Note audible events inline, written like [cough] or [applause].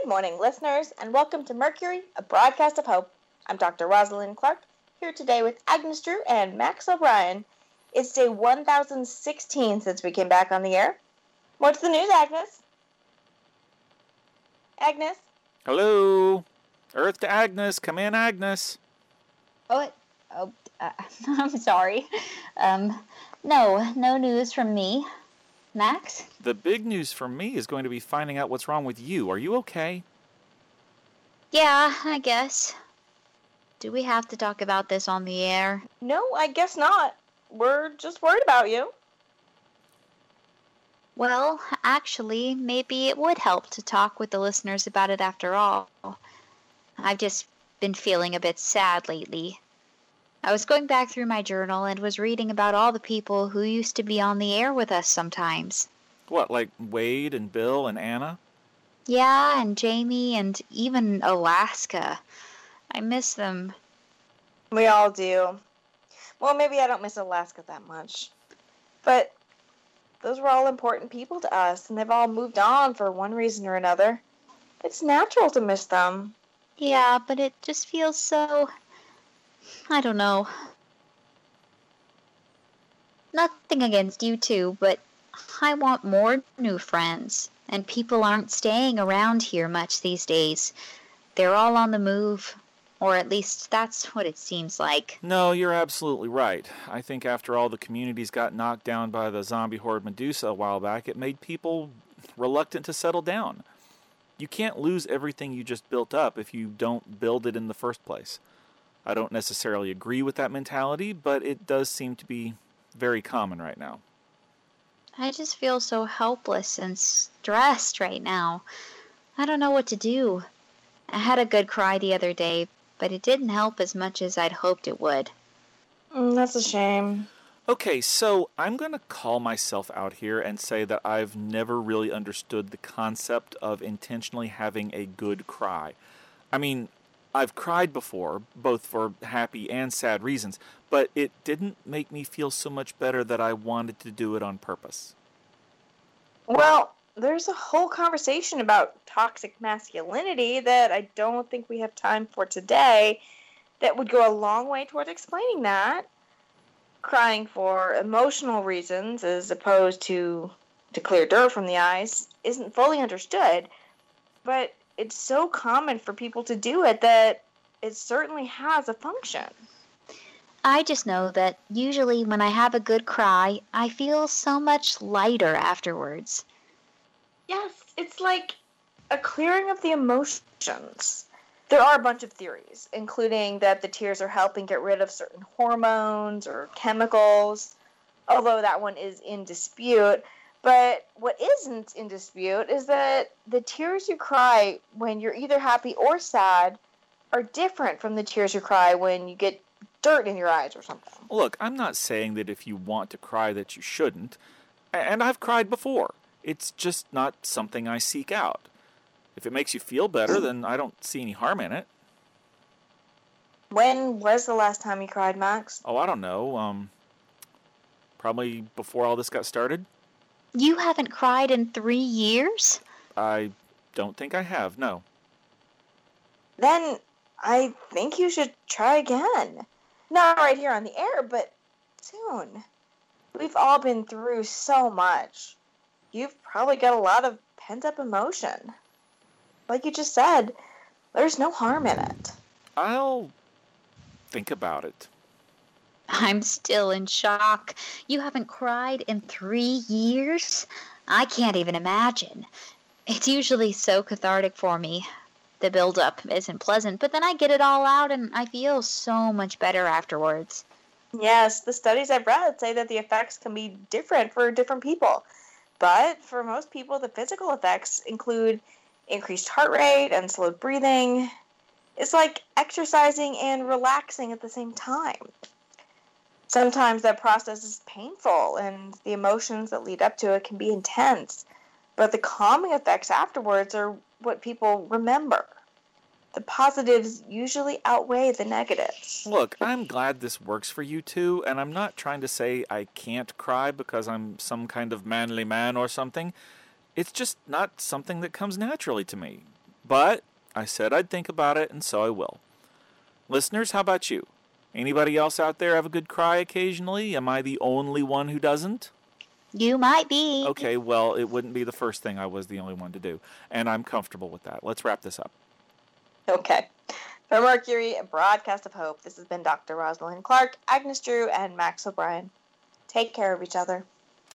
Good morning, listeners, and welcome to Mercury, a broadcast of hope. I'm Dr. Rosalind Clark, here today with Agnes Drew and Max O'Brien. It's day 1016 since we came back on the air. What's the news, Agnes? Agnes? Hello? Earth to Agnes. Come in, Agnes. Oh, oh uh, [laughs] I'm sorry. Um, no, no news from me. Max? The big news for me is going to be finding out what's wrong with you. Are you okay? Yeah, I guess. Do we have to talk about this on the air? No, I guess not. We're just worried about you. Well, actually, maybe it would help to talk with the listeners about it after all. I've just been feeling a bit sad lately. I was going back through my journal and was reading about all the people who used to be on the air with us sometimes. What, like Wade and Bill and Anna? Yeah, and Jamie and even Alaska. I miss them. We all do. Well, maybe I don't miss Alaska that much. But those were all important people to us, and they've all moved on for one reason or another. It's natural to miss them. Yeah, but it just feels so. I don't know. Nothing against you two, but I want more new friends, and people aren't staying around here much these days. They're all on the move, or at least that's what it seems like. No, you're absolutely right. I think after all the communities got knocked down by the zombie horde Medusa a while back, it made people reluctant to settle down. You can't lose everything you just built up if you don't build it in the first place. I don't necessarily agree with that mentality, but it does seem to be very common right now. I just feel so helpless and stressed right now. I don't know what to do. I had a good cry the other day, but it didn't help as much as I'd hoped it would. Mm, that's a shame. Okay, so I'm going to call myself out here and say that I've never really understood the concept of intentionally having a good cry. I mean, I've cried before, both for happy and sad reasons, but it didn't make me feel so much better that I wanted to do it on purpose. Well, there's a whole conversation about toxic masculinity that I don't think we have time for today that would go a long way toward explaining that. Crying for emotional reasons as opposed to to clear dirt from the eyes isn't fully understood, but it's so common for people to do it that it certainly has a function. I just know that usually when I have a good cry, I feel so much lighter afterwards. Yes, it's like a clearing of the emotions. There are a bunch of theories, including that the tears are helping get rid of certain hormones or chemicals, although that one is in dispute. But what isn't in dispute is that the tears you cry when you're either happy or sad are different from the tears you cry when you get dirt in your eyes or something. Look, I'm not saying that if you want to cry that you shouldn't, and I've cried before. It's just not something I seek out. If it makes you feel better, then I don't see any harm in it. When was the last time you cried, Max? Oh, I don't know. Um, probably before all this got started. You haven't cried in three years? I don't think I have, no. Then I think you should try again. Not right here on the air, but soon. We've all been through so much. You've probably got a lot of pent up emotion. Like you just said, there's no harm in it. I'll think about it. I'm still in shock. You haven't cried in three years? I can't even imagine. It's usually so cathartic for me. The buildup isn't pleasant, but then I get it all out and I feel so much better afterwards. Yes, the studies I've read say that the effects can be different for different people. But for most people, the physical effects include increased heart rate and slowed breathing. It's like exercising and relaxing at the same time sometimes that process is painful and the emotions that lead up to it can be intense. But the calming effects afterwards are what people remember. The positives usually outweigh the negatives. Look, I'm glad this works for you too, and I'm not trying to say I can't cry because I'm some kind of manly man or something. It's just not something that comes naturally to me. But I said I'd think about it, and so I will. Listeners, how about you? Anybody else out there have a good cry occasionally? Am I the only one who doesn't? You might be. Okay, well, it wouldn't be the first thing I was the only one to do, and I'm comfortable with that. Let's wrap this up. Okay. For Mercury, a broadcast of hope, this has been Dr. Rosalind Clark, Agnes Drew, and Max O'Brien. Take care of each other.